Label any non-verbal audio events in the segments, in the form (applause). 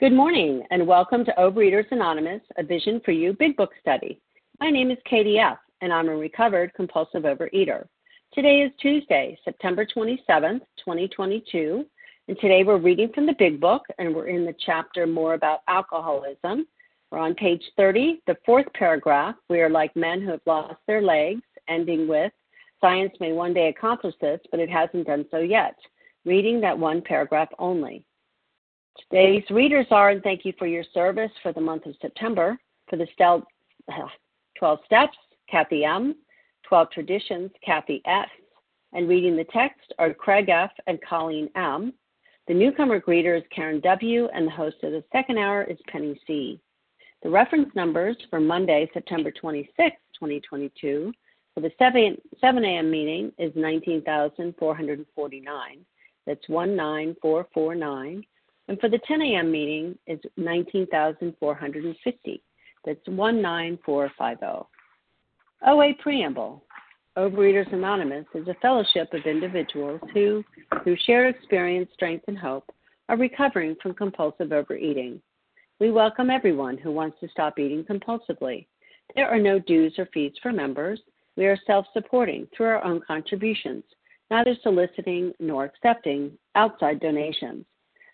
Good morning, and welcome to Overeaters Anonymous, a Vision for You Big Book Study. My name is Katie F., and I'm a recovered compulsive overeater. Today is Tuesday, September 27th, 2022, and today we're reading from the Big Book, and we're in the chapter More About Alcoholism. We're on page 30, the fourth paragraph. We are like men who have lost their legs, ending with Science may one day accomplish this, but it hasn't done so yet. Reading that one paragraph only. Today's readers are, and thank you for your service for the month of September. For the uh, 12 steps, Kathy M., 12 traditions, Kathy S., and reading the text are Craig F. and Colleen M. The newcomer greeter is Karen W., and the host of the second hour is Penny C. The reference numbers for Monday, September 26, 2022, for the 7, 7 a.m. meeting is 19,449. That's 19449. And for the 10 a.m. meeting is 19,450. That's 19450. OA Preamble. Overeaters Anonymous is a fellowship of individuals who, through shared experience, strength, and hope, are recovering from compulsive overeating. We welcome everyone who wants to stop eating compulsively. There are no dues or fees for members. We are self supporting through our own contributions, neither soliciting nor accepting outside donations.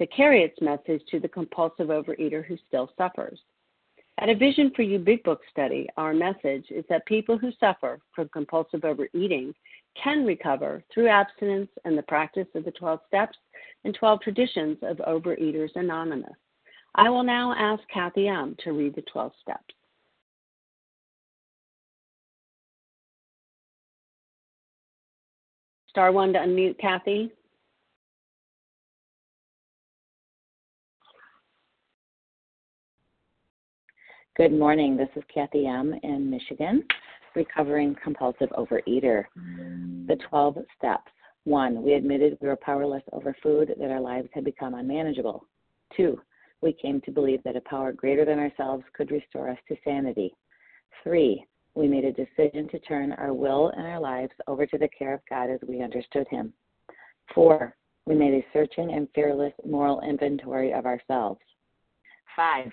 to carry its message to the compulsive overeater who still suffers. At a Vision for You Big Book study, our message is that people who suffer from compulsive overeating can recover through abstinence and the practice of the 12 steps and 12 traditions of Overeaters Anonymous. I will now ask Kathy M. to read the 12 steps. Star one to unmute Kathy. Good morning. This is Kathy M. in Michigan, recovering compulsive overeater. The 12 steps. One, we admitted we were powerless over food, that our lives had become unmanageable. Two, we came to believe that a power greater than ourselves could restore us to sanity. Three, we made a decision to turn our will and our lives over to the care of God as we understood Him. Four, we made a searching and fearless moral inventory of ourselves. Five,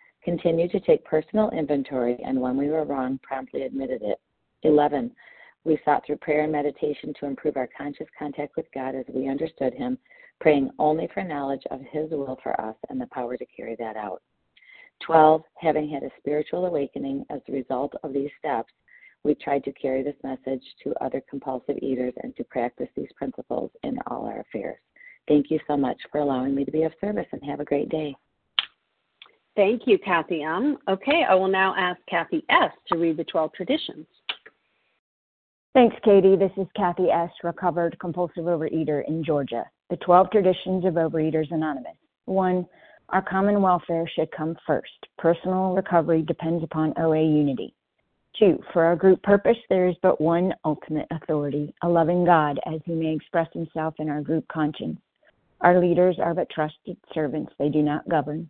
Continue to take personal inventory and when we were wrong, promptly admitted it. 11. We sought through prayer and meditation to improve our conscious contact with God as we understood Him, praying only for knowledge of His will for us and the power to carry that out. 12. Having had a spiritual awakening as a result of these steps, we tried to carry this message to other compulsive eaters and to practice these principles in all our affairs. Thank you so much for allowing me to be of service and have a great day. Thank you, Kathy M. Okay, I will now ask Kathy S. to read the 12 traditions. Thanks, Katie. This is Kathy S., recovered compulsive overeater in Georgia. The 12 traditions of Overeaters Anonymous. One, our common welfare should come first. Personal recovery depends upon OA unity. Two, for our group purpose, there is but one ultimate authority, a loving God, as he may express himself in our group conscience. Our leaders are but trusted servants, they do not govern.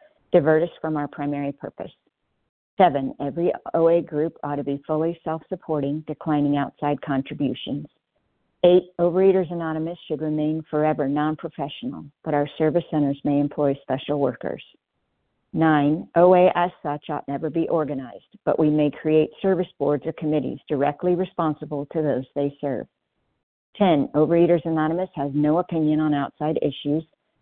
divert us from our primary purpose. Seven, every OA group ought to be fully self supporting, declining outside contributions. Eight, Overeaters Anonymous should remain forever non professional, but our service centers may employ special workers. Nine, OA as such ought never be organized, but we may create service boards or committees directly responsible to those they serve. 10. Overeaters Anonymous has no opinion on outside issues,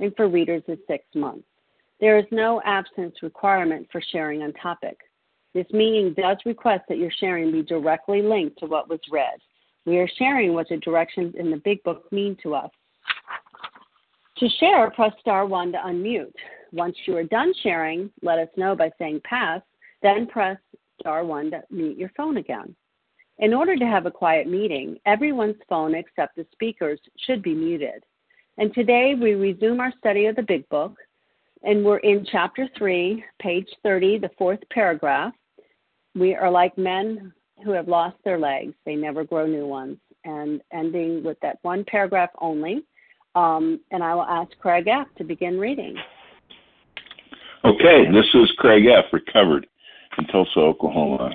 and for readers is six months. There is no absence requirement for sharing on topic. This meeting does request that your sharing be directly linked to what was read. We are sharing what the directions in the Big Book mean to us. To share, press star 1 to unmute. Once you are done sharing, let us know by saying pass, then press star 1 to mute your phone again. In order to have a quiet meeting, everyone's phone except the speaker's should be muted. And today we resume our study of the Big Book, and we're in chapter 3, page 30, the fourth paragraph. We are like men who have lost their legs, they never grow new ones. And ending with that one paragraph only. Um, and I will ask Craig F. to begin reading. Okay, this is Craig F., recovered in Tulsa, Oklahoma.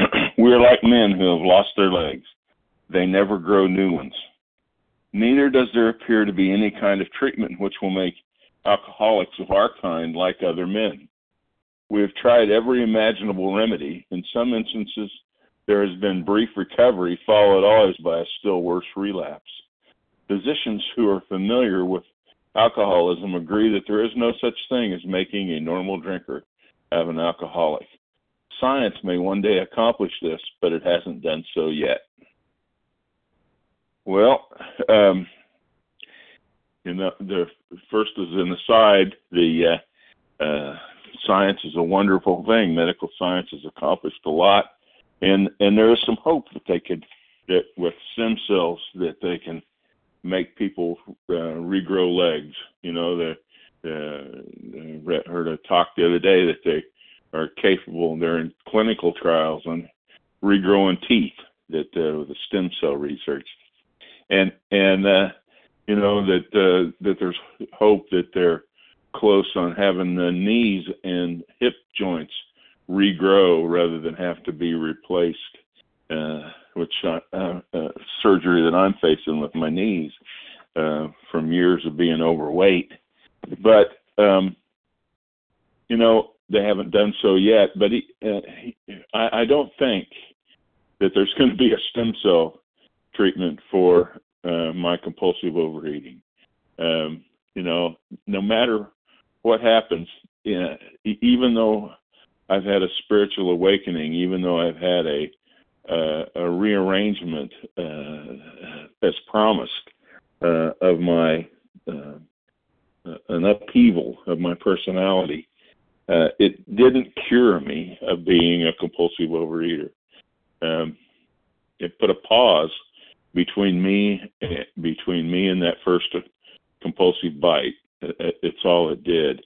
(clears throat) we are like men who have lost their legs. They never grow new ones. Neither does there appear to be any kind of treatment which will make alcoholics of our kind like other men. We have tried every imaginable remedy. In some instances, there has been brief recovery, followed always by a still worse relapse. Physicians who are familiar with alcoholism agree that there is no such thing as making a normal drinker of an alcoholic. Science may one day accomplish this, but it hasn't done so yet. Well, um, in the, the first is an aside. The uh, uh, science is a wonderful thing. Medical science has accomplished a lot, and and there is some hope that they could that with stem cells that they can make people uh, regrow legs. You know, the uh, heard a talk the other day that they are capable. They're in clinical trials on regrowing teeth that uh, the stem cell research, and and uh, you know that uh, that there's hope that they're close on having the knees and hip joints regrow rather than have to be replaced, uh, which uh, uh, surgery that I'm facing with my knees uh, from years of being overweight. But um, you know, they haven't done so yet. But he, uh, he, I, I don't think that there's going to be a stem cell treatment for uh, my compulsive overeating. Um, you know, no matter what happens, you know, even though I've had a spiritual awakening, even though I've had a uh, a rearrangement uh, as promised uh, of my uh, an upheaval of my personality uh, it didn't cure me of being a compulsive overeater. Um, it put a pause between me between me and that first compulsive bite. It's all it did.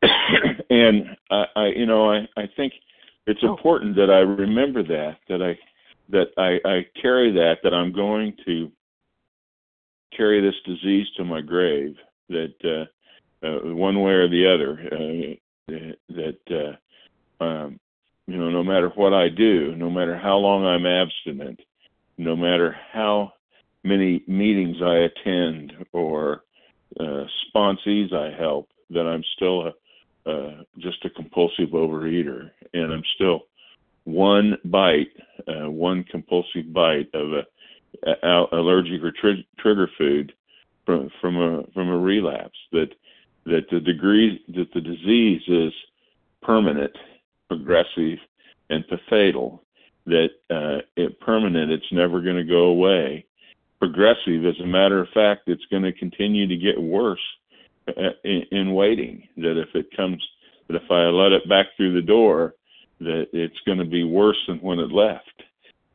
(coughs) and I, I, you know, I, I think it's oh. important that I remember that that I that I, I carry that that I'm going to carry this disease to my grave. That uh, uh, one way or the other, uh, that uh, um, you know, no matter what I do, no matter how long I'm abstinent, no matter how many meetings I attend or uh, sponsees I help, that I'm still a, uh, just a compulsive overeater, and I'm still one bite, uh, one compulsive bite of a, a allergic or tr- trigger food from from a from a relapse. That that the degree that the disease is permanent, progressive, and fatal. That uh, it permanent, it's never going to go away. Progressive, as a matter of fact, it's going to continue to get worse uh, in, in waiting. That if it comes, that if I let it back through the door, that it's going to be worse than when it left.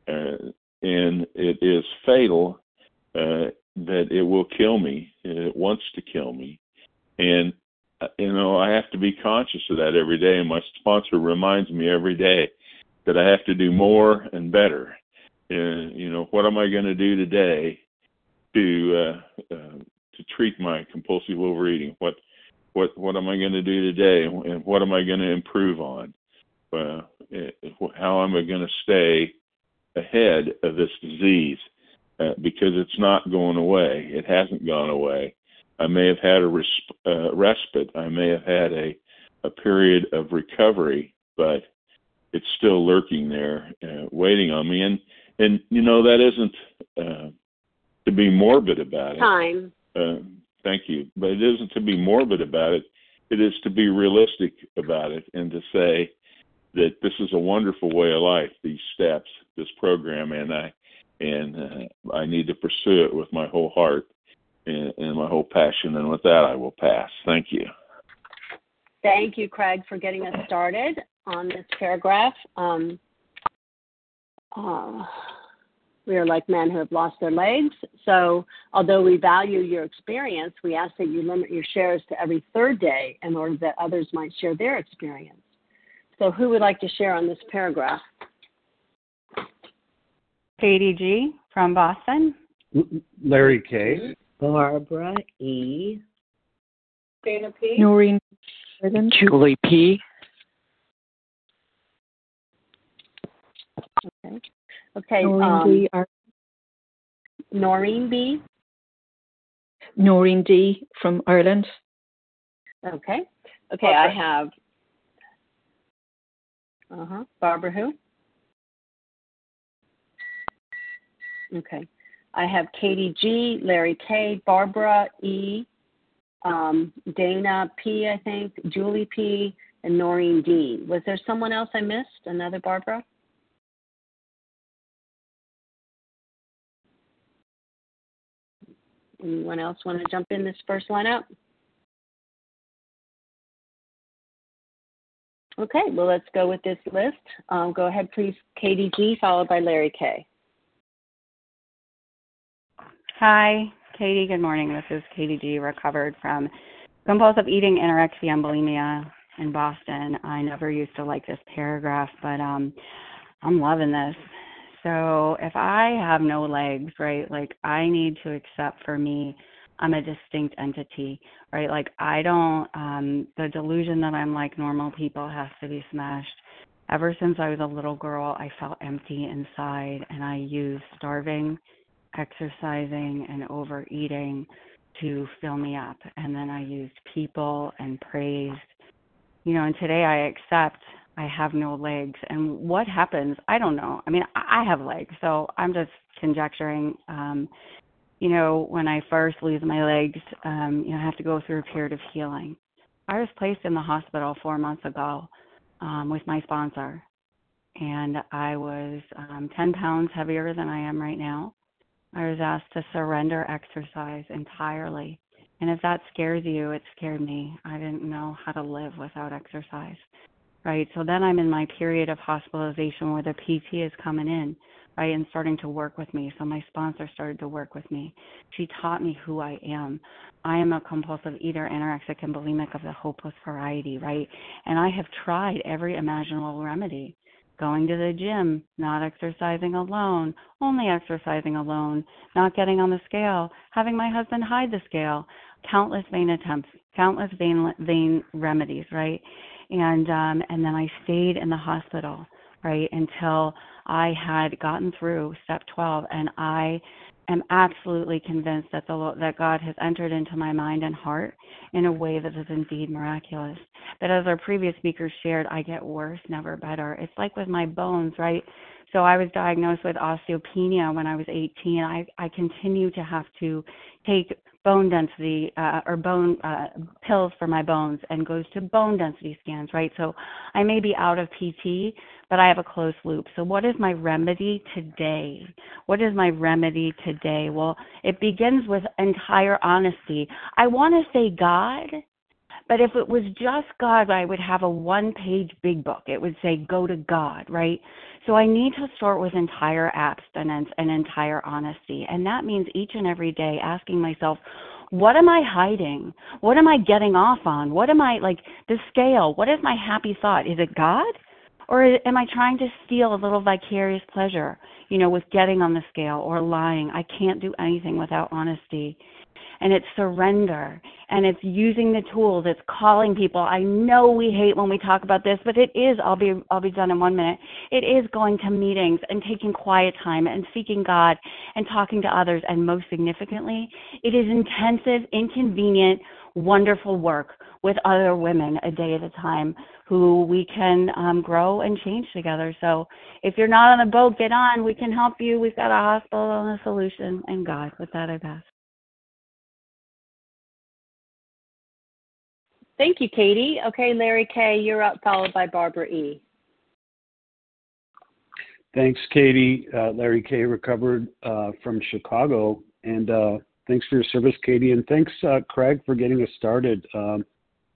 Uh, and it is fatal uh, that it will kill me. It wants to kill me. And, uh, you know, I have to be conscious of that every day. And my sponsor reminds me every day that I have to do more and better. And, you know, what am I going to do today to, uh, uh, to treat my compulsive overeating? What, what, what am I going to do today? And what am I going to improve on? uh, how am I going to stay ahead of this disease? Uh, because it's not going away. It hasn't gone away. I may have had a uh, respite. I may have had a, a period of recovery, but it's still lurking there, uh, waiting on me. And and you know that isn't uh, to be morbid about it. Time. Uh, thank you, but it isn't to be morbid about it. It is to be realistic about it and to say, that this is a wonderful way of life. These steps, this program, and I and uh, I need to pursue it with my whole heart and, and my whole passion. And with that, I will pass. Thank you. Thank you, Craig, for getting us started on this paragraph. Um, uh, we are like men who have lost their legs. So, although we value your experience, we ask that you limit your shares to every third day in order that others might share their experience. So who would like to share on this paragraph? Katie G. from Boston. Larry K. Barbara E. Dana P. Noreen. Julie P. Okay. Okay. Noreen um, D. Ar- Noreen B. Noreen D. from Ireland. Okay. Okay. I have uh huh. Barbara who? Okay. I have Katie G, Larry K, Barbara E, um, Dana P, I think, Julie P, and Noreen D. Was there someone else I missed? Another Barbara? Anyone else want to jump in this first lineup? Okay, well, let's go with this list. Um, go ahead, please, Katie G, followed by Larry K. Hi, Katie. Good morning. This is Katie G, recovered from compulsive eating, anorexia, and bulimia in Boston. I never used to like this paragraph, but um, I'm loving this. So if I have no legs, right, like I need to accept for me I'm a distinct entity, right? Like I don't um the delusion that I'm like normal people has to be smashed. Ever since I was a little girl, I felt empty inside and I used starving, exercising and overeating to fill me up. And then I used people and praise You know, and today I accept I have no legs. And what happens? I don't know. I mean, I have legs, so I'm just conjecturing. Um, you know, when I first lose my legs, um, you know, I have to go through a period of healing. I was placed in the hospital four months ago um, with my sponsor, and I was um, 10 pounds heavier than I am right now. I was asked to surrender exercise entirely. And if that scares you, it scared me. I didn't know how to live without exercise. Right? So then I'm in my period of hospitalization where the PT is coming in right, and starting to work with me. So my sponsor started to work with me. She taught me who I am. I am a compulsive eater, anorexic and bulimic of the hopeless variety, right? And I have tried every imaginable remedy. Going to the gym, not exercising alone, only exercising alone, not getting on the scale, having my husband hide the scale, countless vain attempts, countless vain vain remedies, right? And um and then I stayed in the hospital, right, until I had gotten through step 12 and I am absolutely convinced that the that God has entered into my mind and heart in a way that is indeed miraculous. But as our previous speakers shared, I get worse, never better. It's like with my bones, right? So I was diagnosed with osteopenia when I was 18. I I continue to have to take bone density uh, or bone uh, pills for my bones and goes to bone density scans, right? So I may be out of PT, but I have a closed loop. So what is my remedy today? What is my remedy today? Well, it begins with entire honesty. I want to say God, but if it was just God, I would have a one page big book. It would say, go to God, right? So I need to start with entire abstinence and entire honesty. And that means each and every day asking myself, what am I hiding? What am I getting off on? What am I like the scale? What is my happy thought? Is it God? Or am I trying to steal a little vicarious pleasure, you know, with getting on the scale or lying? I can't do anything without honesty and it's surrender and it's using the tools it's calling people i know we hate when we talk about this but it is i'll be i'll be done in one minute it is going to meetings and taking quiet time and seeking god and talking to others and most significantly it is intensive inconvenient wonderful work with other women a day at a time who we can um, grow and change together. So if you're not on the boat, get on. We can help you. We've got a hospital and a solution. And God, with that, I pass. Thank you, Katie. Okay, Larry K., you're up, followed by Barbara E. Thanks, Katie. Uh, Larry K. recovered uh, from Chicago. And uh, thanks for your service, Katie. And thanks, uh, Craig, for getting us started. Um,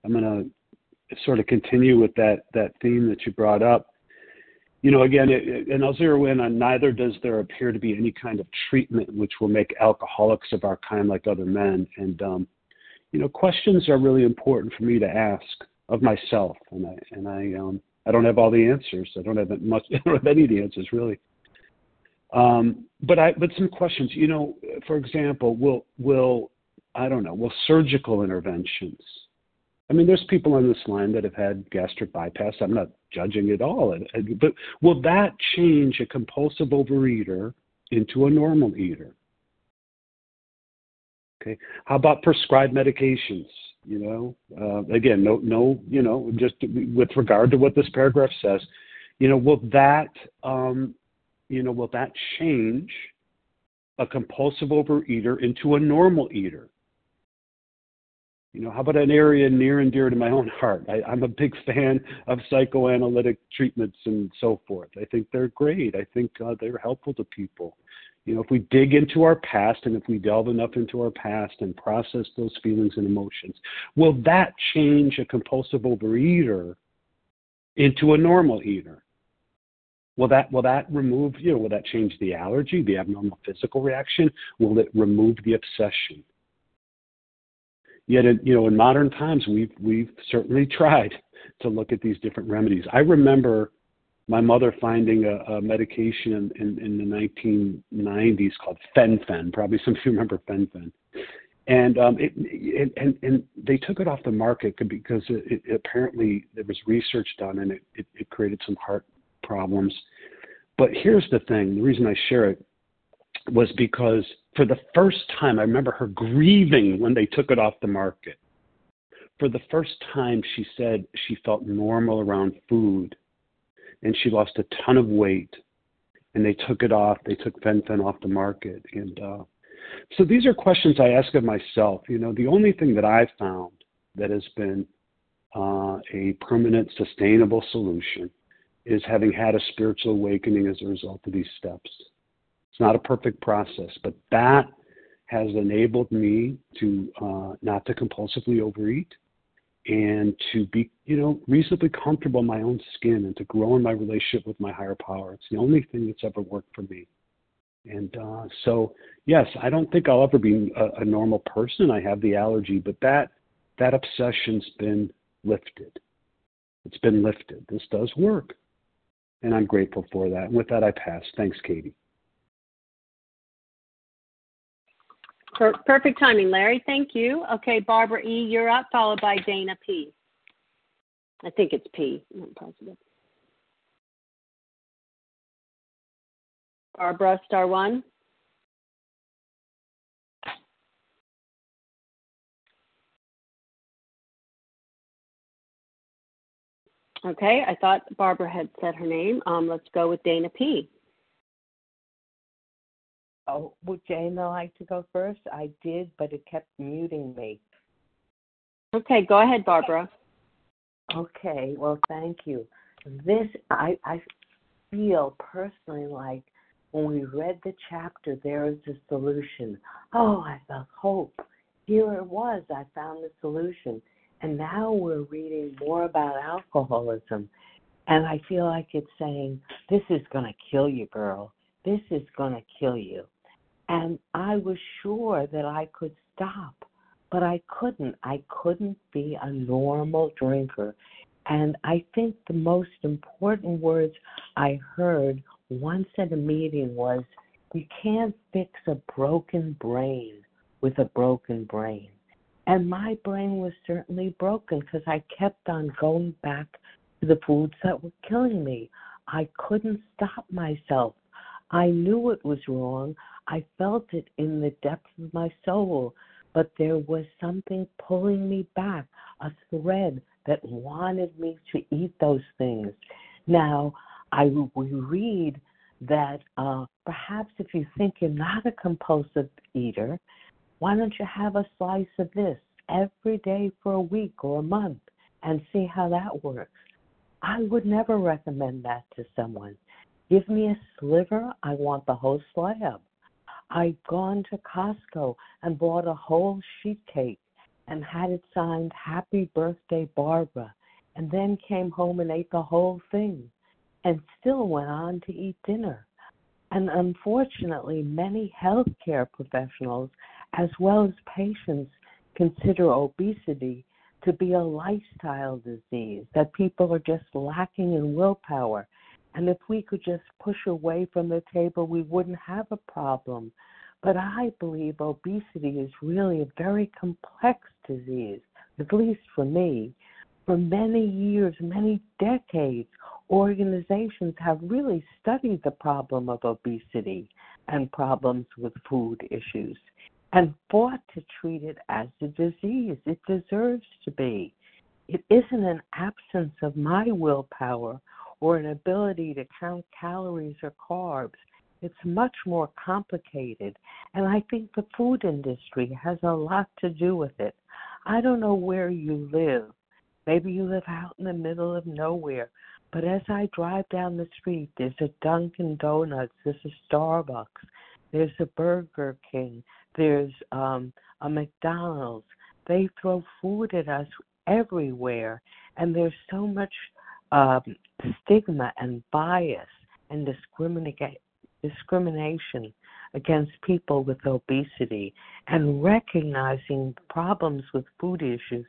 I'm going to sort of continue with that, that theme that you brought up. You know, again, it, it, and I'll zero in on neither does there appear to be any kind of treatment which will make alcoholics of our kind like other men. And um, you know, questions are really important for me to ask of myself, and I and I um, I don't have all the answers. I don't have much. (laughs) I don't have any of the answers really. Um, but I but some questions. You know, for example, will will I don't know. Will surgical interventions? I mean, there's people on this line that have had gastric bypass. I'm not judging at all, but will that change a compulsive overeater into a normal eater? Okay. How about prescribed medications? You know, uh, again, no, no, you know, just with regard to what this paragraph says, you know, will that, um, you know, will that change a compulsive overeater into a normal eater? You know, how about an area near and dear to my own heart? I, I'm a big fan of psychoanalytic treatments and so forth. I think they're great. I think uh, they're helpful to people. You know, if we dig into our past and if we delve enough into our past and process those feelings and emotions, will that change a compulsive overeater into a normal eater? Will that will that remove you know will that change the allergy, the abnormal physical reaction? Will it remove the obsession? Yet, in, you know, in modern times, we've we've certainly (laughs) tried to look at these different remedies. I remember my mother finding a, a medication in, in, the 1990s called fen-phen. Probably (laughs) some of you remember fen-phen. And, um, it, it, and, and they took it off the market because it, it, apparently there was research done and it, it, it created some heart problems. But here's the thing the reason I share it was because for the first time, I remember her grieving when they took it off the market. For the first time, she said she felt normal around food and she lost a ton of weight. And they took it off. They took fen-phen off the market. And uh, so these are questions I ask of myself. You know, the only thing that I've found that has been uh, a permanent, sustainable solution is having had a spiritual awakening as a result of these steps. It's not a perfect process, but that has enabled me to uh, not to compulsively overeat and to be, you know, reasonably comfortable in my own skin and to grow in my relationship with my higher power. It's the only thing that's ever worked for me. And uh, so, yes, I don't think I'll ever be a, a normal person. I have the allergy, but that that obsession's been lifted. It's been lifted. This does work, and I'm grateful for that. And with that, I pass. Thanks, Katie. perfect timing, Larry. Thank you. Okay, Barbara E., you're up, followed by Dana P. I think it's P. I'm positive. Barbara, star one. Okay, I thought Barbara had said her name. Um, let's go with Dana P. Oh, would Dana like to go first? I did, but it kept muting me. Okay, go ahead, Barbara. Okay, well, thank you. This, I, I feel personally like when we read the chapter, there is a solution. Oh, I felt hope. Here it was. I found the solution. And now we're reading more about alcoholism. And I feel like it's saying, this is going to kill you, girl. This is going to kill you. And I was sure that I could stop, but I couldn't. I couldn't be a normal drinker. And I think the most important words I heard once at a meeting was, you can't fix a broken brain with a broken brain. And my brain was certainly broken because I kept on going back to the foods that were killing me. I couldn't stop myself. I knew it was wrong. I felt it in the depths of my soul, but there was something pulling me back, a thread that wanted me to eat those things. Now, I we read that uh, perhaps if you think you're not a compulsive eater, why don't you have a slice of this every day for a week or a month and see how that works? I would never recommend that to someone. Give me a sliver, I want the whole slab. I'd gone to Costco and bought a whole sheet cake and had it signed Happy Birthday Barbara, and then came home and ate the whole thing and still went on to eat dinner. And unfortunately, many healthcare professionals, as well as patients, consider obesity to be a lifestyle disease, that people are just lacking in willpower and if we could just push away from the table, we wouldn't have a problem. But I believe obesity is really a very complex disease, at least for me. For many years, many decades, organizations have really studied the problem of obesity and problems with food issues and fought to treat it as a disease. It deserves to be. It isn't an absence of my willpower or an ability to count calories or carbs. It's much more complicated. And I think the food industry has a lot to do with it. I don't know where you live. Maybe you live out in the middle of nowhere. But as I drive down the street, there's a Dunkin' Donuts, there's a Starbucks, there's a Burger King, there's um, a McDonald's. They throw food at us everywhere, and there's so much um, stigma and bias and discrimination against people with obesity and recognizing problems with food issues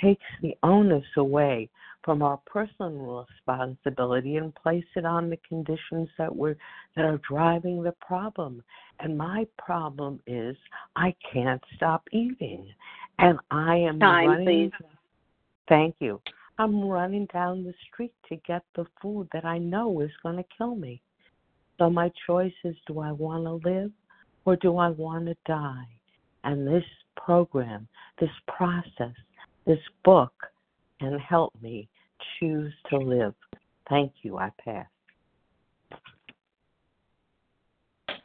takes the onus away from our personal responsibility and place it on the conditions that we're that are driving the problem. And my problem is I can't stop eating. And I am Time, running please. thank you. I'm running down the street to get the food that I know is going to kill me. So my choice is do I want to live or do I want to die? And this program, this process, this book can help me choose to live. Thank you. I pass.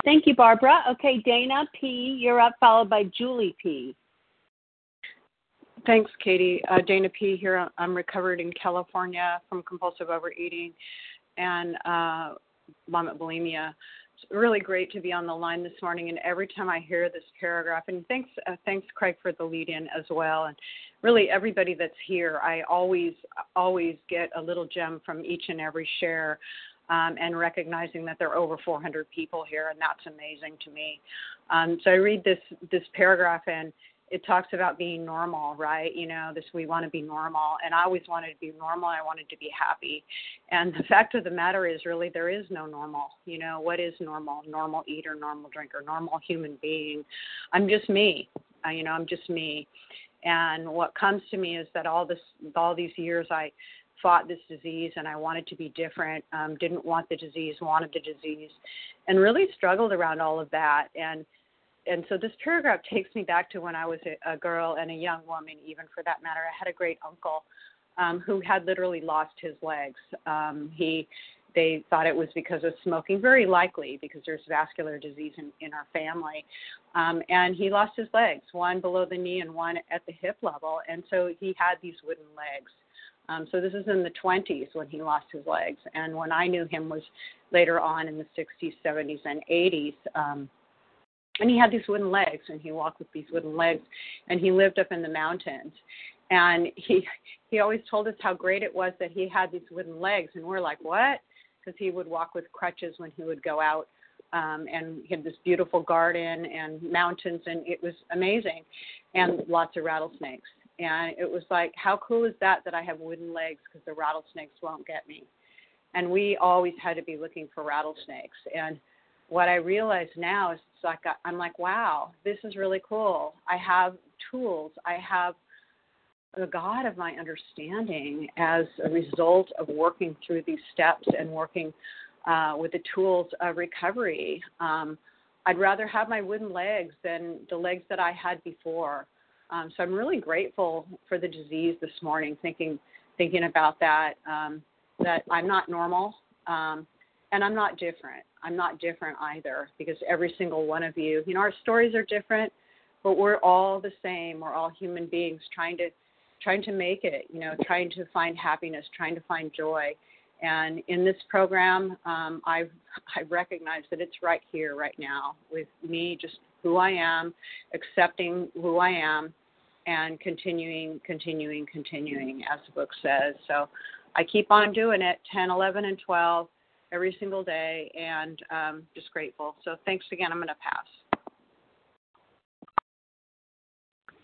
Thank you, Barbara. Okay, Dana P., you're up, followed by Julie P. Thanks, Katie. Uh, Dana P. here. I'm recovered in California from compulsive overeating and uh, vomit bulimia. It's really great to be on the line this morning. And every time I hear this paragraph, and thanks, uh, thanks, Craig, for the lead in as well. And really, everybody that's here, I always, always get a little gem from each and every share. Um, and recognizing that there are over 400 people here, and that's amazing to me. Um, so I read this this paragraph, and it talks about being normal, right? You know, this we want to be normal, and I always wanted to be normal. I wanted to be happy, and the fact of the matter is, really, there is no normal. You know, what is normal? Normal eater, normal drinker, normal human being. I'm just me. Uh, you know, I'm just me, and what comes to me is that all this, all these years, I fought this disease and I wanted to be different, um, didn't want the disease, wanted the disease, and really struggled around all of that. And and so this paragraph takes me back to when I was a, a girl and a young woman, even for that matter. I had a great uncle um, who had literally lost his legs. Um, he they thought it was because of smoking, very likely because there's vascular disease in, in our family. Um, and he lost his legs, one below the knee and one at the hip level. And so he had these wooden legs. Um, so this is in the 20s when he lost his legs. And when I knew him was later on in the 60s, 70s, and 80s. Um, and he had these wooden legs, and he walked with these wooden legs, and he lived up in the mountains. And he he always told us how great it was that he had these wooden legs, and we're like, what? because he would walk with crutches when he would go out. Um, and he had this beautiful garden and mountains, and it was amazing, and lots of rattlesnakes. And it was like, how cool is that that I have wooden legs because the rattlesnakes won't get me? And we always had to be looking for rattlesnakes. And what I realize now is it's like I'm like, wow, this is really cool. I have tools. I have the God of my understanding as a result of working through these steps and working uh, with the tools of recovery. Um, I'd rather have my wooden legs than the legs that I had before. Um, so I'm really grateful for the disease this morning, thinking thinking about that. Um, that I'm not normal, um, and I'm not different. I'm not different either because every single one of you, you know, our stories are different, but we're all the same. We're all human beings trying to trying to make it, you know, trying to find happiness, trying to find joy. And in this program, um, I I recognize that it's right here, right now, with me, just who I am, accepting who I am, and continuing, continuing, continuing, as the book says. So I keep on doing it, 10, 11, and 12 every single day, and um, just grateful. So thanks again. I'm going to pass.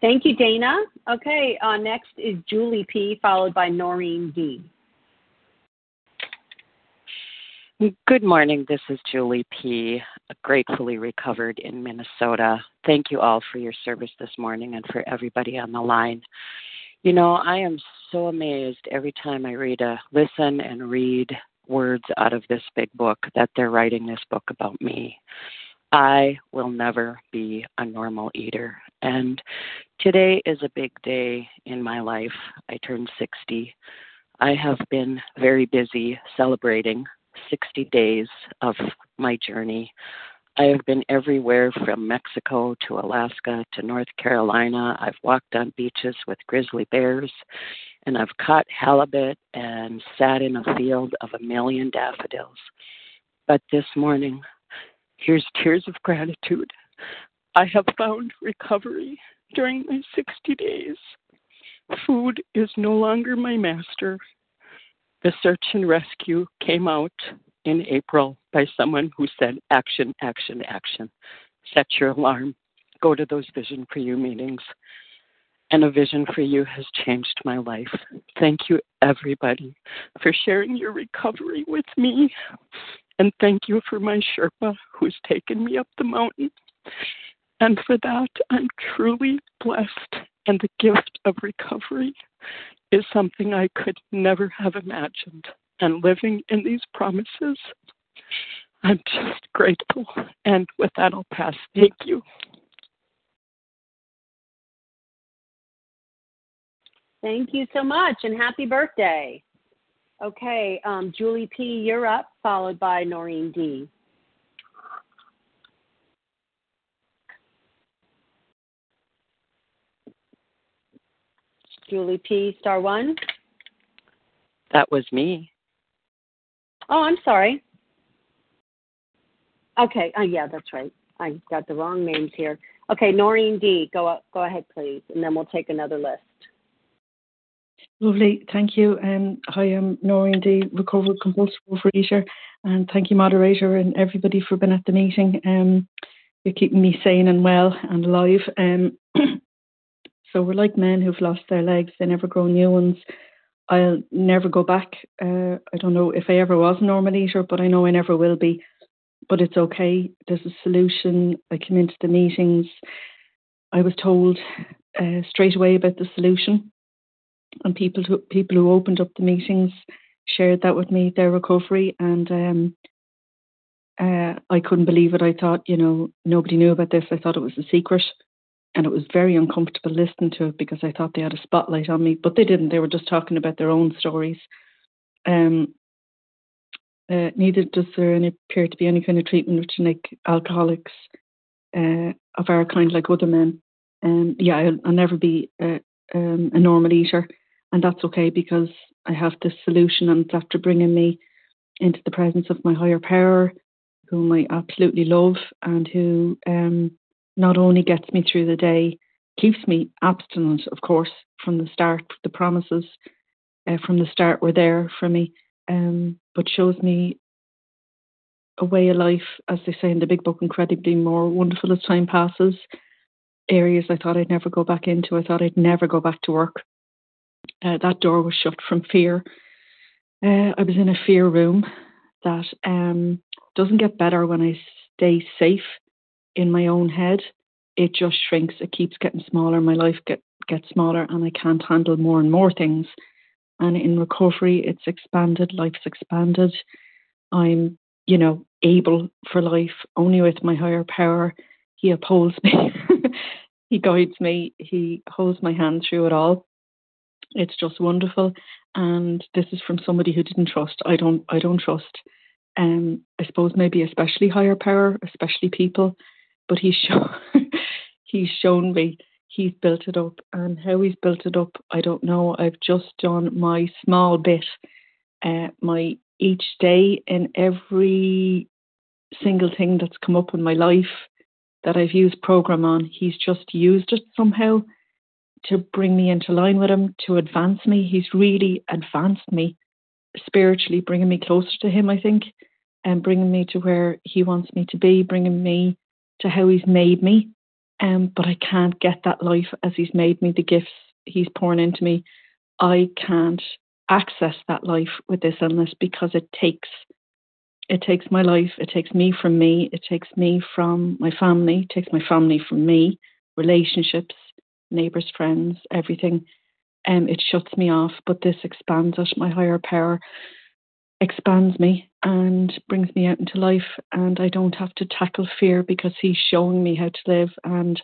Thank you, Dana. Okay, uh, next is Julie P., followed by Noreen D. Good morning. This is Julie P., gratefully recovered in Minnesota. Thank you all for your service this morning and for everybody on the line. You know, I am so amazed every time I read a listen and read words out of this big book that they're writing this book about me. I will never be a normal eater. And today is a big day in my life. I turned 60. I have been very busy celebrating 60 days of my journey. I have been everywhere from Mexico to Alaska to North Carolina. I've walked on beaches with grizzly bears, and I've caught halibut and sat in a field of a million daffodils. But this morning, Here's tears of gratitude. I have found recovery during my 60 days. Food is no longer my master. The search and rescue came out in April by someone who said, Action, action, action. Set your alarm. Go to those Vision for You meetings. And a vision for you has changed my life. Thank you, everybody, for sharing your recovery with me. And thank you for my Sherpa who's taken me up the mountain. And for that, I'm truly blessed. And the gift of recovery is something I could never have imagined. And living in these promises, I'm just grateful. And with that, I'll pass. Thank you. Thank you so much and happy birthday. Okay, um, Julie P., you're up, followed by Noreen D. Julie P., star one. That was me. Oh, I'm sorry. Okay, uh, yeah, that's right. I got the wrong names here. Okay, Noreen D., go up, go ahead, please, and then we'll take another list. Lovely. Thank you. Um, hi, I'm Noreen D, recovered compulsive overeater. And thank you, moderator, and everybody for being at the meeting. Um, you're keeping me sane and well and alive. Um, (clears throat) so we're like men who've lost their legs, they never grow new ones. I'll never go back. Uh, I don't know if I ever was a normal eater, but I know I never will be. But it's okay. There's a solution. I came into the meetings. I was told uh, straight away about the solution and people who people who opened up the meetings shared that with me their recovery and um, uh, I couldn't believe it. I thought, you know, nobody knew about this. I thought it was a secret. and it was very uncomfortable listening to it because I thought they had a spotlight on me, but they didn't. They were just talking about their own stories. Um, uh, neither does there any, appear to be any kind of treatment with genetic alcoholics uh, of our kind, like other men. Um, yeah, I'll, I'll never be a, um, a normal eater, and that's okay because I have this solution, and it's after bringing me into the presence of my higher power, whom I absolutely love, and who um, not only gets me through the day, keeps me abstinent, of course, from the start. The promises uh, from the start were there for me, um, but shows me a way of life, as they say in the big book, incredibly more wonderful as time passes. Areas I thought I'd never go back into. I thought I'd never go back to work. Uh, that door was shut from fear. Uh, I was in a fear room that um, doesn't get better when I stay safe in my own head. It just shrinks. It keeps getting smaller. My life get, gets smaller, and I can't handle more and more things. And in recovery, it's expanded. Life's expanded. I'm, you know, able for life only with my higher power. He upholds me. (laughs) he guides me. He holds my hand through it all. It's just wonderful. And this is from somebody who didn't trust. I don't. I don't trust. Um, I suppose maybe especially higher power, especially people but he's (laughs) shown he's shown me he's built it up and how he's built it up I don't know I've just done my small bit uh, my each day in every single thing that's come up in my life that I've used program on he's just used it somehow to bring me into line with him to advance me he's really advanced me spiritually bringing me closer to him I think and bringing me to where he wants me to be bringing me to how He's made me. Um, but I can't get that life as He's made me, the gifts He's pouring into me. I can't access that life with this illness because it takes it takes my life, it takes me from me, it takes me from my family, it takes my family from me, relationships, neighbours, friends, everything. Um, it shuts me off, but this expands us, my higher power expands me and brings me out into life and I don't have to tackle fear because he's showing me how to live and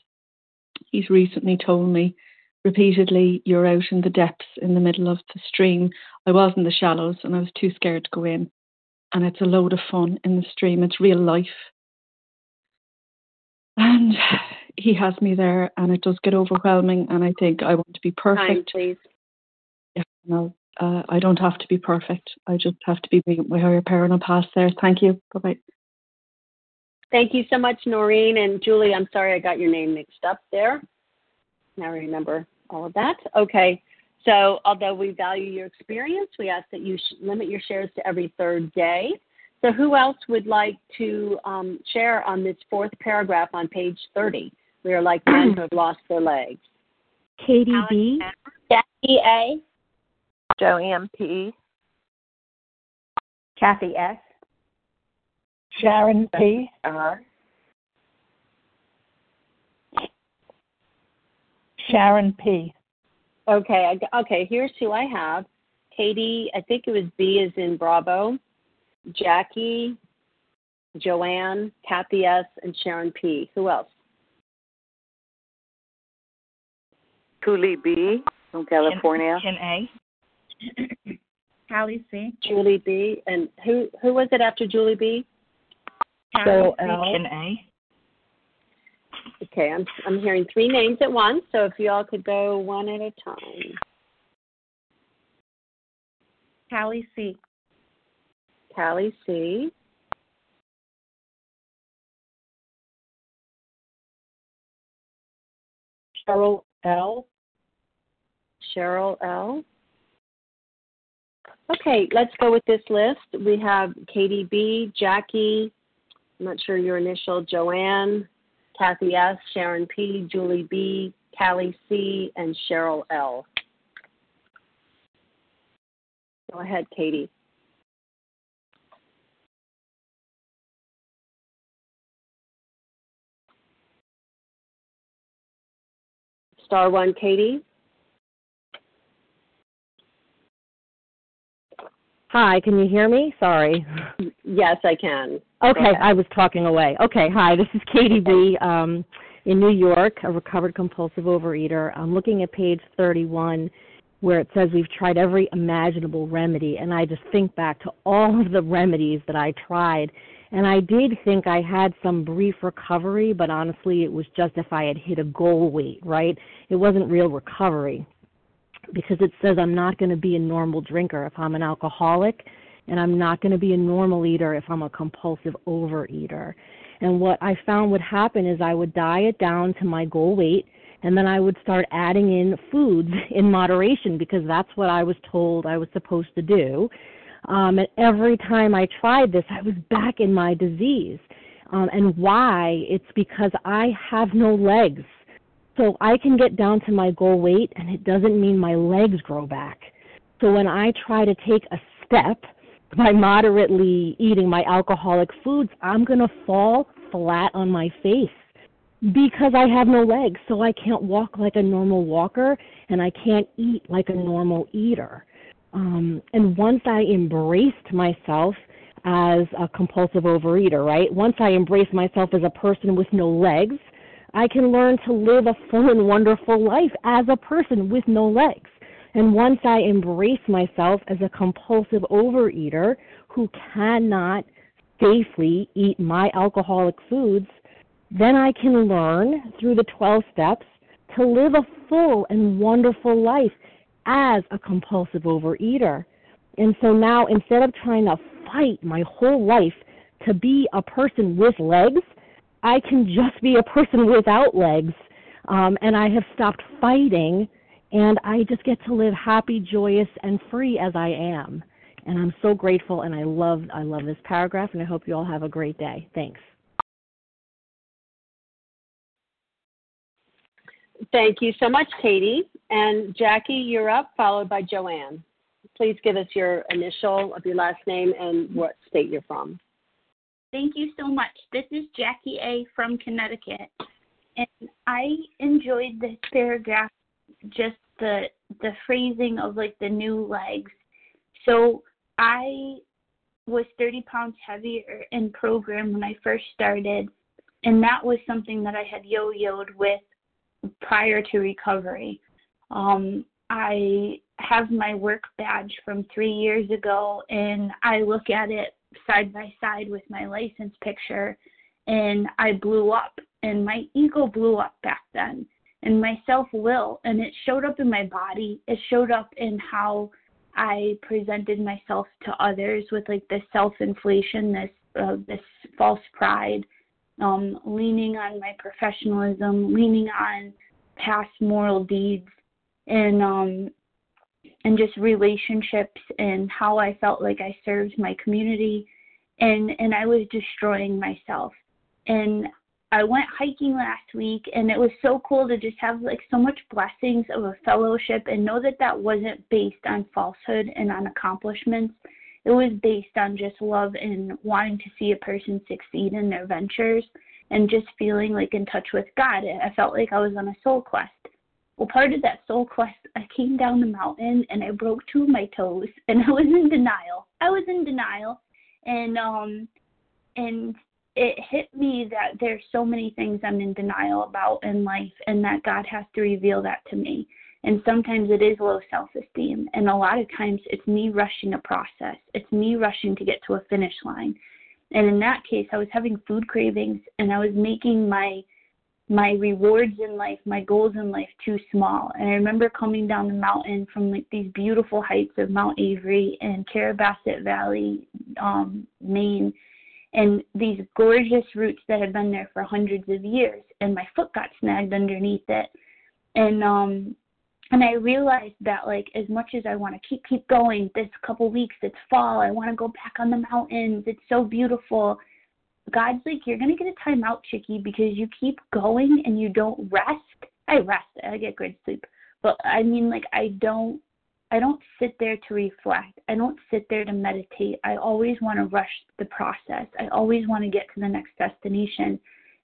he's recently told me repeatedly you're out in the depths in the middle of the stream I was in the shallows and I was too scared to go in and it's a load of fun in the stream it's real life and he has me there and it does get overwhelming and I think I want to be perfect Time, please. Yeah, no, uh, I don't have to be perfect. I just have to be my higher power and I'll pass there. Thank you. Bye bye. Thank you so much, Noreen. And Julie, I'm sorry I got your name mixed up there. Now I remember all of that. Okay. So, although we value your experience, we ask that you limit your shares to every third day. So, who else would like to um, share on this fourth paragraph on page 30? We are like men who have lost their legs. Katie B. Jackie A. Joanne P. Kathy S. Sharon P. R. Sharon P. Okay, I, okay. Here's who I have: Katie. I think it was B is in Bravo. Jackie, Joanne, Kathy S, and Sharon P. Who else? Julie B. from California. Ken A. (clears throat) Callie C. Julie B. And who who was it after Julie B? Callie C. Ken uh, A. Okay, I'm I'm hearing three names at once, so if you all could go one at a time. Callie C. Callie C. Cheryl L. Cheryl L. Okay, let's go with this list. We have Katie B, Jackie, I'm not sure your initial, Joanne, Kathy S, Sharon P, Julie B, Callie C, and Cheryl L. Go ahead, Katie. Star one, Katie. Hi, can you hear me? Sorry. Yes, I can. Okay, I was talking away. Okay, hi, this is Katie B. Um, in New York, a recovered compulsive overeater. I'm looking at page 31 where it says we've tried every imaginable remedy, and I just think back to all of the remedies that I tried. And I did think I had some brief recovery, but honestly, it was just if I had hit a goal weight, right? It wasn't real recovery because it says I'm not going to be a normal drinker if I'm an alcoholic, and I'm not going to be a normal eater if I'm a compulsive overeater. And what I found would happen is I would diet down to my goal weight, and then I would start adding in foods (laughs) in moderation because that's what I was told I was supposed to do. Um, and every time I tried this, I was back in my disease. Um, and why? It's because I have no legs. So I can get down to my goal weight, and it doesn't mean my legs grow back. So when I try to take a step by moderately eating my alcoholic foods, I'm going to fall flat on my face because I have no legs. So I can't walk like a normal walker, and I can't eat like a normal eater. Um, and once I embraced myself as a compulsive overeater, right? Once I embraced myself as a person with no legs, I can learn to live a full and wonderful life as a person with no legs. And once I embrace myself as a compulsive overeater who cannot safely eat my alcoholic foods, then I can learn through the 12 steps to live a full and wonderful life as a compulsive overeater. And so now instead of trying to fight my whole life to be a person with legs, I can just be a person without legs. Um, and I have stopped fighting and I just get to live happy, joyous, and free as I am. And I'm so grateful, and I love I love this paragraph, and I hope you all have a great day. Thanks. Thank you so much, Katie. And Jackie, you're up, followed by Joanne. Please give us your initial of your last name and what state you're from. Thank you so much. This is Jackie A. from Connecticut. And I enjoyed this paragraph just the the phrasing of like the new legs. So I was 30 pounds heavier in program when I first started, and that was something that I had yo-yoed with prior to recovery. Um, I have my work badge from three years ago, and I look at it side by side with my license picture, and I blew up, and my ego blew up back then and my self will and it showed up in my body. It showed up in how i presented myself to others with like this self inflation this uh, this false pride um leaning on my professionalism leaning on past moral deeds and um and just relationships and how i felt like i served my community and and i was destroying myself and I went hiking last week and it was so cool to just have like so much blessings of a fellowship and know that that wasn't based on falsehood and on accomplishments. It was based on just love and wanting to see a person succeed in their ventures and just feeling like in touch with God. I felt like I was on a soul quest. Well, part of that soul quest, I came down the mountain and I broke two of my toes and I was in denial. I was in denial and um and it hit me that there's so many things I'm in denial about in life and that God has to reveal that to me. And sometimes it is low self esteem. And a lot of times it's me rushing a process. It's me rushing to get to a finish line. And in that case I was having food cravings and I was making my my rewards in life, my goals in life too small. And I remember coming down the mountain from like these beautiful heights of Mount Avery and Carrabassett Valley, um, Maine and these gorgeous roots that had been there for hundreds of years and my foot got snagged underneath it and um and I realized that like as much as I want to keep keep going this couple weeks it's fall I want to go back on the mountains it's so beautiful God's like you're going to get a time out chickie because you keep going and you don't rest I rest I get good sleep but I mean like I don't I don't sit there to reflect. I don't sit there to meditate. I always want to rush the process. I always want to get to the next destination.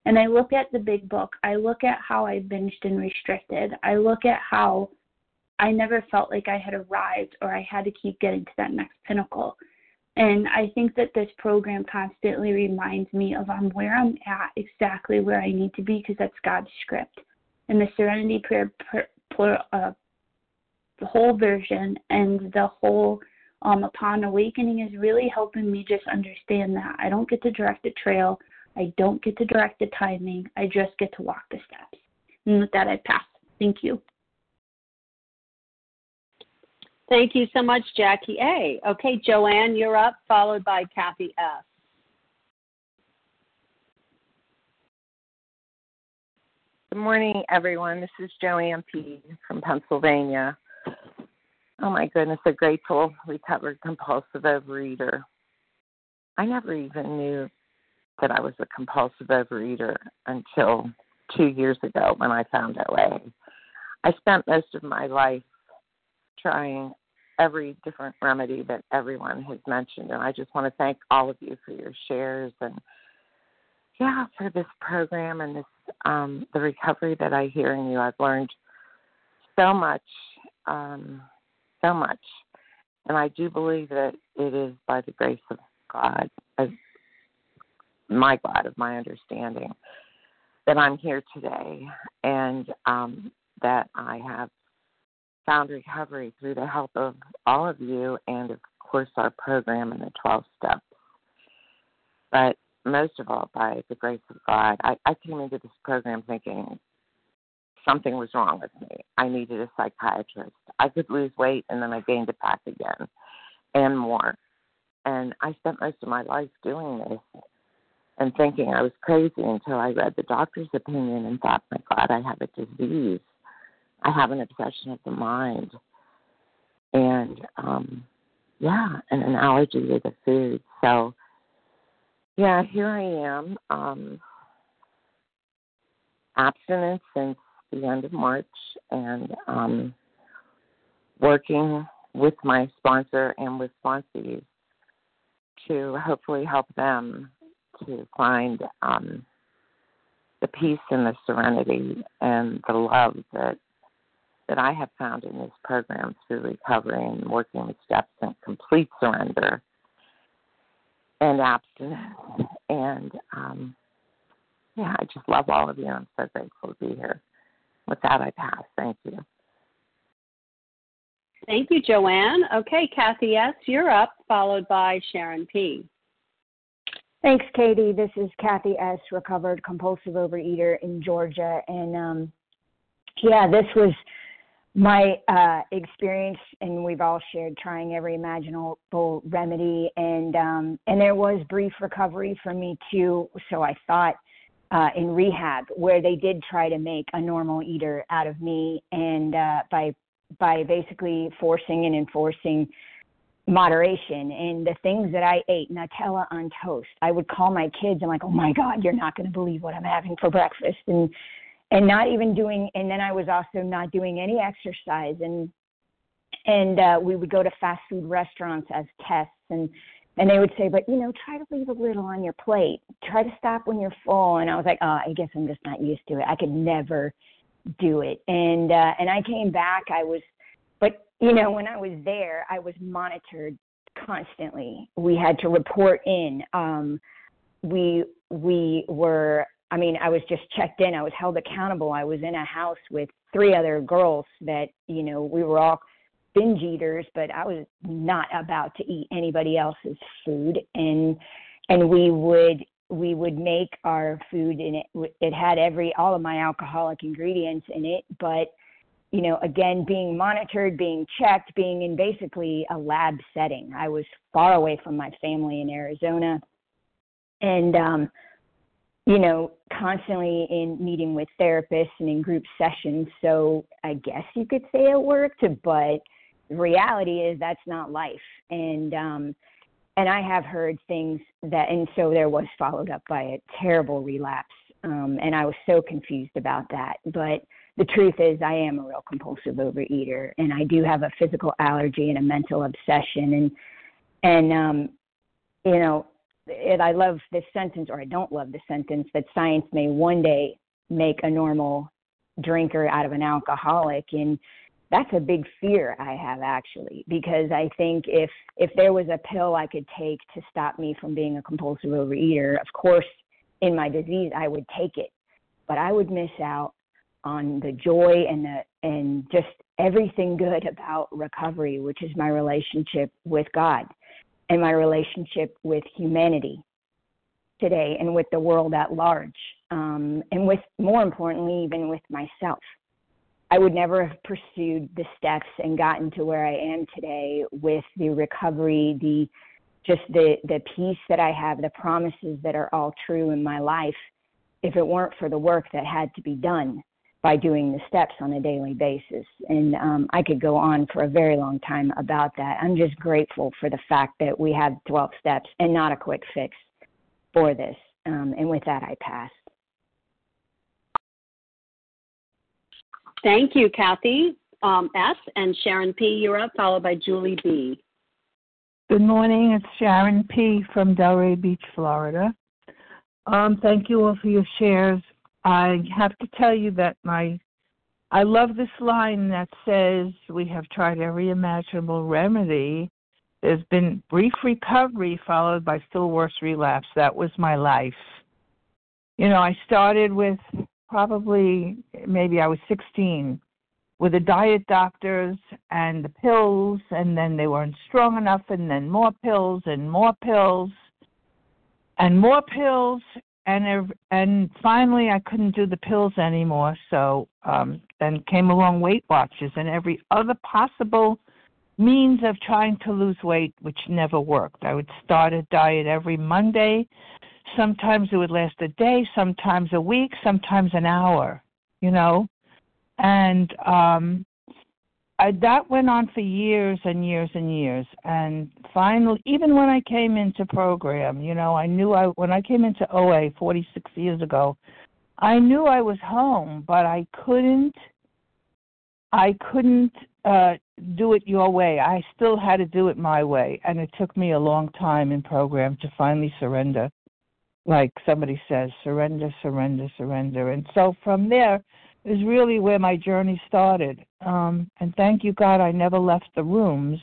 And I look at the big book. I look at how I binged and restricted. I look at how I never felt like I had arrived or I had to keep getting to that next pinnacle. And I think that this program constantly reminds me of I'm where I'm at, exactly where I need to be, because that's God's script. And the Serenity Prayer, prayer uh, the whole version and the whole um, upon awakening is really helping me just understand that I don't get to direct the trail, I don't get to direct the timing, I just get to walk the steps. And with that, I pass. Thank you. Thank you so much, Jackie A. Okay, Joanne, you're up, followed by Kathy F. Good morning, everyone. This is Joanne P. from Pennsylvania. Oh my goodness, a grateful, recovered compulsive overeater. I never even knew that I was a compulsive overeater until two years ago when I found OA. I spent most of my life trying every different remedy that everyone has mentioned, and I just want to thank all of you for your shares and yeah, for this program and this um, the recovery that I hear in you. I've learned so much, um, so much, and I do believe that it is by the grace of God, as my God, of my understanding, that I'm here today, and um, that I have found recovery through the help of all of you, and of course our program and the 12 steps. But most of all by the grace of God. I, I came into this program thinking something was wrong with me. I needed a psychiatrist. I could lose weight and then I gained it back again and more. And I spent most of my life doing this and thinking I was crazy until I read the doctor's opinion and thought, my God, I have a disease. I have an obsession of the mind. And um yeah, and an allergy to the food. So yeah, here I am. Um, abstinent since the end of March and um, working with my sponsor and with sponsees to hopefully help them to find um, the peace and the serenity and the love that that I have found in this program through recovery and working with steps and complete surrender and abstinence. And um, yeah, I just love all of you. I'm so grateful to be here. With that, I pass. Thank you. Thank you, Joanne. Okay, Kathy S., you're up, followed by Sharon P. Thanks, Katie. This is Kathy S., recovered compulsive overeater in Georgia. And um, yeah, this was my uh, experience, and we've all shared trying every imaginable remedy, and um, and there was brief recovery for me too. So I thought uh, in rehab where they did try to make a normal eater out of me, and uh, by by basically forcing and enforcing moderation and the things that I ate, Nutella on toast. I would call my kids. I'm like, oh my God, you're not going to believe what I'm having for breakfast, and and not even doing and then i was also not doing any exercise. And and uh we would go to fast food restaurants as tests and and they would say but you know try to leave a little on your plate. Try to stop when you're full. And i was like oh i guess i'm just not used to it. I could never do it. And uh and i came back. I was but you know when i was there i was monitored constantly. We had to report in. Um we we were I mean, I was just checked in. I was held accountable. I was in a house with three other girls that, you know, we were all binge eaters, but I was not about to eat anybody else's food. And and we would we would make our food and it it had every all of my alcoholic ingredients in it, but you know, again, being monitored, being checked, being in basically a lab setting. I was far away from my family in Arizona. And um you know, constantly in meeting with therapists and in group sessions. So I guess you could say it worked, but reality is that's not life. And um and I have heard things that and so there was followed up by a terrible relapse. Um and I was so confused about that. But the truth is I am a real compulsive overeater and I do have a physical allergy and a mental obsession and and um you know and I love this sentence, or I don't love the sentence, that science may one day make a normal drinker out of an alcoholic. And that's a big fear I have actually because I think if if there was a pill I could take to stop me from being a compulsive overeater, of course in my disease I would take it, but I would miss out on the joy and the and just everything good about recovery, which is my relationship with God and my relationship with humanity today and with the world at large, um, and with more importantly, even with myself. I would never have pursued the steps and gotten to where I am today with the recovery, the just the the peace that I have, the promises that are all true in my life, if it weren't for the work that had to be done by doing the steps on a daily basis. And um, I could go on for a very long time about that. I'm just grateful for the fact that we have 12 steps and not a quick fix for this. Um, and with that, I pass. Thank you, Kathy um, S. and Sharon P. You're up, followed by Julie B. Good morning. It's Sharon P. from Delray Beach, Florida. Um, thank you all for your shares. I have to tell you that my I love this line that says we have tried every imaginable remedy. There's been brief recovery followed by still worse relapse. That was my life. You know, I started with probably maybe I was 16 with the diet doctors and the pills, and then they weren't strong enough, and then more pills and more pills and more pills, and and finally I couldn't do the pills anymore. So um, then came along Weight Watchers and every other possible means of trying to lose weight, which never worked. I would start a diet every Monday sometimes it would last a day, sometimes a week, sometimes an hour, you know. And um I that went on for years and years and years. And finally even when I came into program, you know, I knew I when I came into OA 46 years ago, I knew I was home, but I couldn't I couldn't uh do it your way. I still had to do it my way, and it took me a long time in program to finally surrender like somebody says, surrender, surrender, surrender. And so from there is really where my journey started. Um, and thank you, God, I never left the rooms.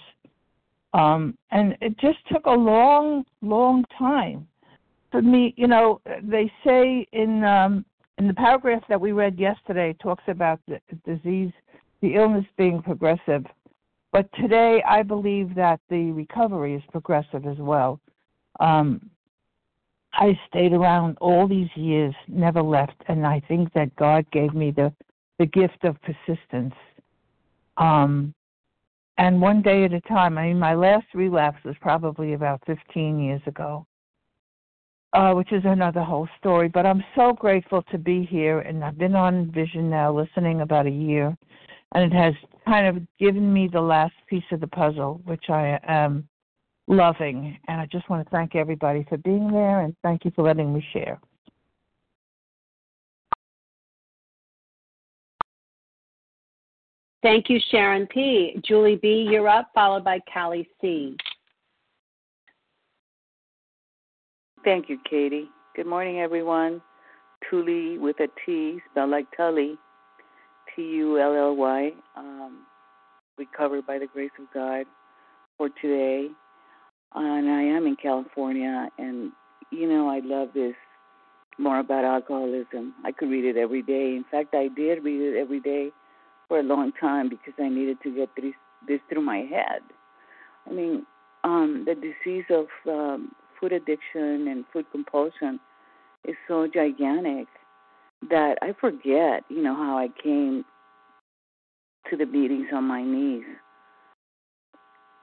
Um, and it just took a long, long time for me. You know, they say in um, in the paragraph that we read yesterday talks about the disease, the illness being progressive. But today, I believe that the recovery is progressive as well. Um, I stayed around all these years, never left, and I think that God gave me the the gift of persistence. Um, and one day at a time. I mean, my last relapse was probably about 15 years ago, uh, which is another whole story. But I'm so grateful to be here, and I've been on Vision now, listening about a year, and it has kind of given me the last piece of the puzzle, which I am loving. And I just want to thank everybody for being there and thank you for letting me share. Thank you, Sharon P. Julie B., you're up, followed by Callie C. Thank you, Katie. Good morning, everyone. Tully with a T, spelled like Tully, T U L L Y, um, recovered by the grace of God for today and I am in California, and you know I love this more about alcoholism. I could read it every day. In fact, I did read it every day for a long time because I needed to get this, this through my head. I mean, um, the disease of um, food addiction and food compulsion is so gigantic that I forget, you know, how I came to the meetings on my knees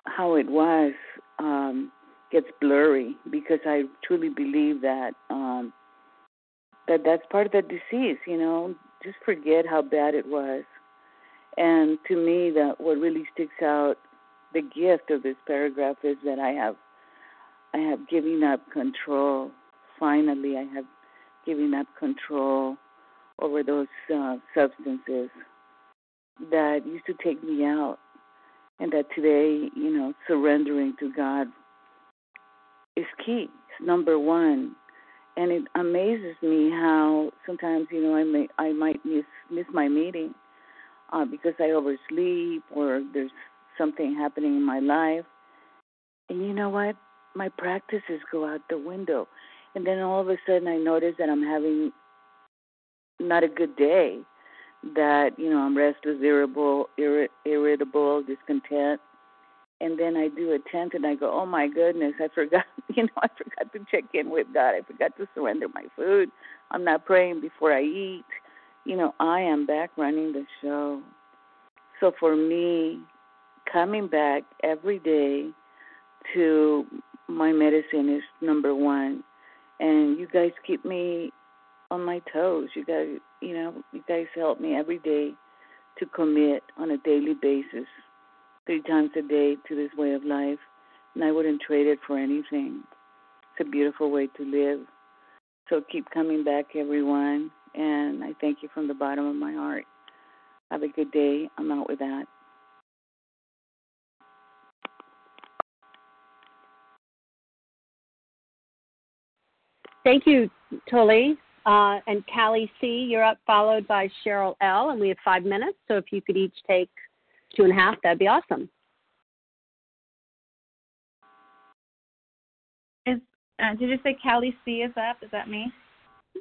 how it was um, gets blurry because I truly believe that um, that that's part of the disease. You know, just forget how bad it was. And to me, that what really sticks out, the gift of this paragraph is that I have, I have given up control. Finally, I have given up control over those uh, substances that used to take me out and that today, you know, surrendering to God is key. It's number one. And it amazes me how sometimes, you know, I may I might miss miss my meeting uh, because I oversleep or there's something happening in my life. And you know what? My practices go out the window. And then all of a sudden I notice that I'm having not a good day, that, you know, I'm restless, irritable, irri- irritable, discontent. And then I do a tent and I go, oh my goodness, I forgot, (laughs) you know, I forgot to check in with God. I forgot to surrender my food. I'm not praying before I eat. You know, I am back running the show. So for me, coming back every day to my medicine is number one. And you guys keep me on my toes. You guys, you know, you guys help me every day to commit on a daily basis, three times a day to this way of life. And I wouldn't trade it for anything. It's a beautiful way to live. So keep coming back, everyone. And I thank you from the bottom of my heart. Have a good day. I'm out with that. Thank you, Tully. Uh, and Callie C., you're up, followed by Cheryl L., and we have five minutes. So if you could each take two and a half, that'd be awesome. Is uh, did you say Callie C. is up? Is that me?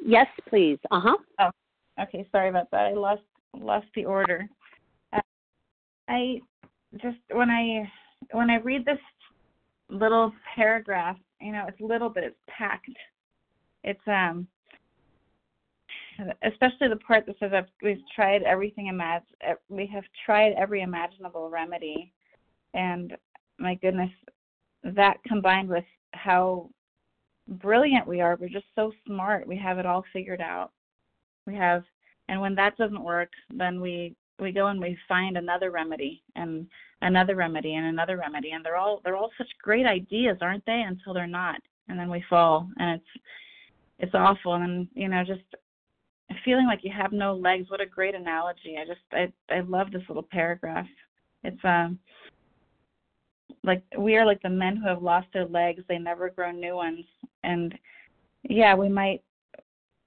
Yes, please. Uh huh. Oh, okay. Sorry about that. I lost lost the order. Uh, I just when I when I read this little paragraph, you know, it's a little but it's packed. It's um especially the part that says we've tried everything imag- eh, we have tried every imaginable remedy. And my goodness that combined with how brilliant we are we're just so smart we have it all figured out. We have and when that doesn't work then we we go and we find another remedy and another remedy and another remedy. And they're all they're all such great ideas aren't they until they're not. And then we fall and it's it's awful. And you know just feeling like you have no legs. What a great analogy. I just i i love this little paragraph. It's um like we are like the men who have lost their legs. They never grow new ones. And yeah we might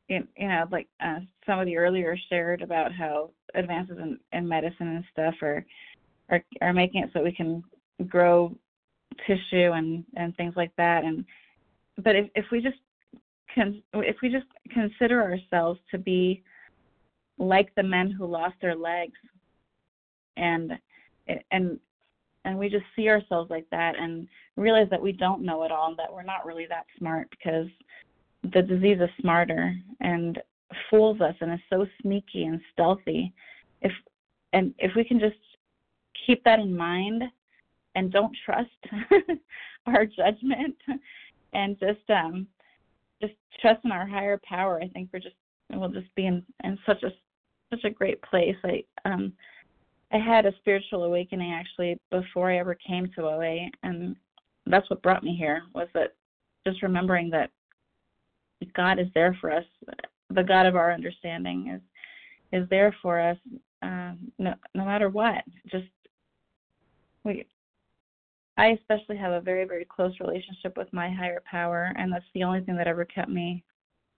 you know like uh, the earlier shared about how advances in, in medicine and stuff are are are making it so we can grow tissue and and things like that. And but if if we just can if we just consider ourselves to be like the men who lost their legs and and and we just see ourselves like that and realize that we don't know it all and that we're not really that smart because the disease is smarter and fools us and is so sneaky and stealthy. If and if we can just keep that in mind and don't trust (laughs) our judgment and just um just trust in our higher power, I think we're just we'll just be in, in such a such a great place. I um I had a spiritual awakening actually before I ever came to OA and that's what brought me here was that just remembering that God is there for us. The God of our understanding is is there for us um, no no matter what. Just we I especially have a very, very close relationship with my higher power, and that's the only thing that ever kept me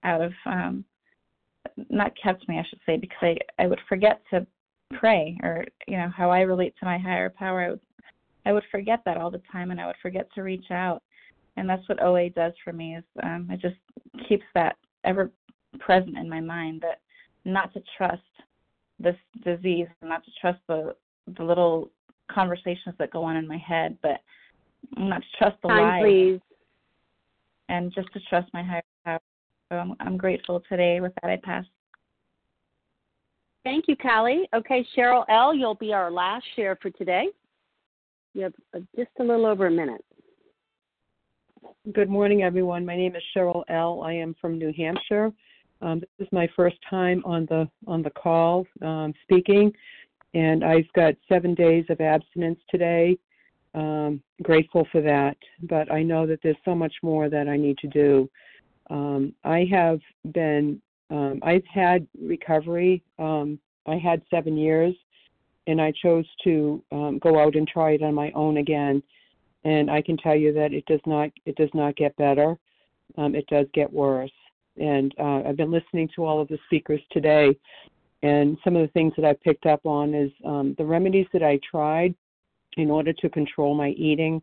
out of, um, not kept me, I should say, because I, I would forget to pray, or you know how I relate to my higher power. I would, I would forget that all the time, and I would forget to reach out, and that's what OA does for me. Is um, it just keeps that ever present in my mind that not to trust this disease, not to trust the the little conversations that go on in my head, but I'm not to trust the Time, lies. please. And just to trust my higher power. So I'm, I'm grateful today. With that, I pass. Thank you, Callie. Okay, Cheryl L., you'll be our last share for today. You have uh, just a little over a minute. Good morning, everyone. My name is Cheryl L. I am from New Hampshire. Um, this is my first time on the on the call um, speaking, and I've got seven days of abstinence today. Um, grateful for that, but I know that there's so much more that I need to do. Um, I have been, um, I've had recovery. Um, I had seven years, and I chose to um, go out and try it on my own again. And I can tell you that it does not, it does not get better. Um, it does get worse. And uh, I've been listening to all of the speakers today, and some of the things that I picked up on is um, the remedies that I tried in order to control my eating,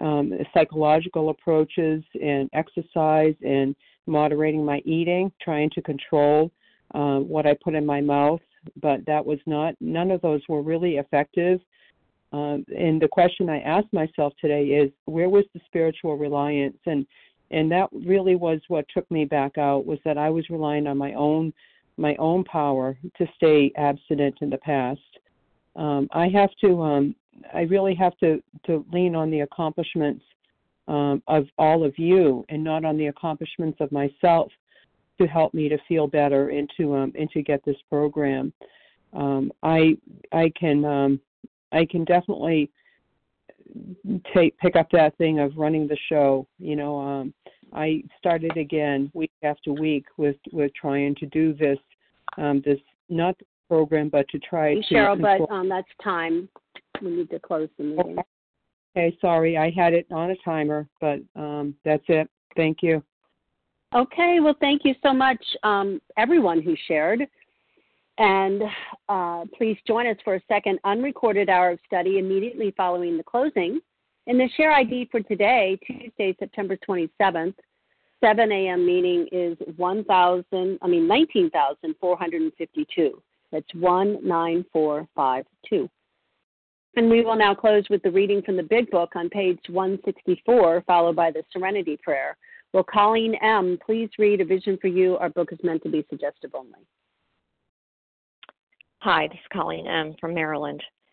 um, psychological approaches and exercise and moderating my eating, trying to control um, what I put in my mouth, but that was not, none of those were really effective. Um, and the question I asked myself today is, where was the spiritual reliance? And and that really was what took me back out was that I was relying on my own my own power to stay abstinent in the past. Um, I have to um, I really have to to lean on the accomplishments um, of all of you and not on the accomplishments of myself to help me to feel better and to um, and to get this program. Um, I I can um, I can definitely take pick up that thing of running the show. You know, um, I started again week after week with with trying to do this um, this not program, but to try hey, to. Cheryl, but um, that's time. We need to close the meeting. Okay, sorry, I had it on a timer, but um, that's it. Thank you. Okay, well, thank you so much, um, everyone who shared. And uh, please join us for a second unrecorded hour of study immediately following the closing. And the share ID for today, Tuesday, September 27th, 7 a.m. meeting is 1,000, I mean 19,452. That's 19452. And we will now close with the reading from the Big Book on page 164, followed by the Serenity Prayer. Will Colleen M. please read A Vision for You? Our book is meant to be suggestive only. Hi, this is Colleen M. from Maryland.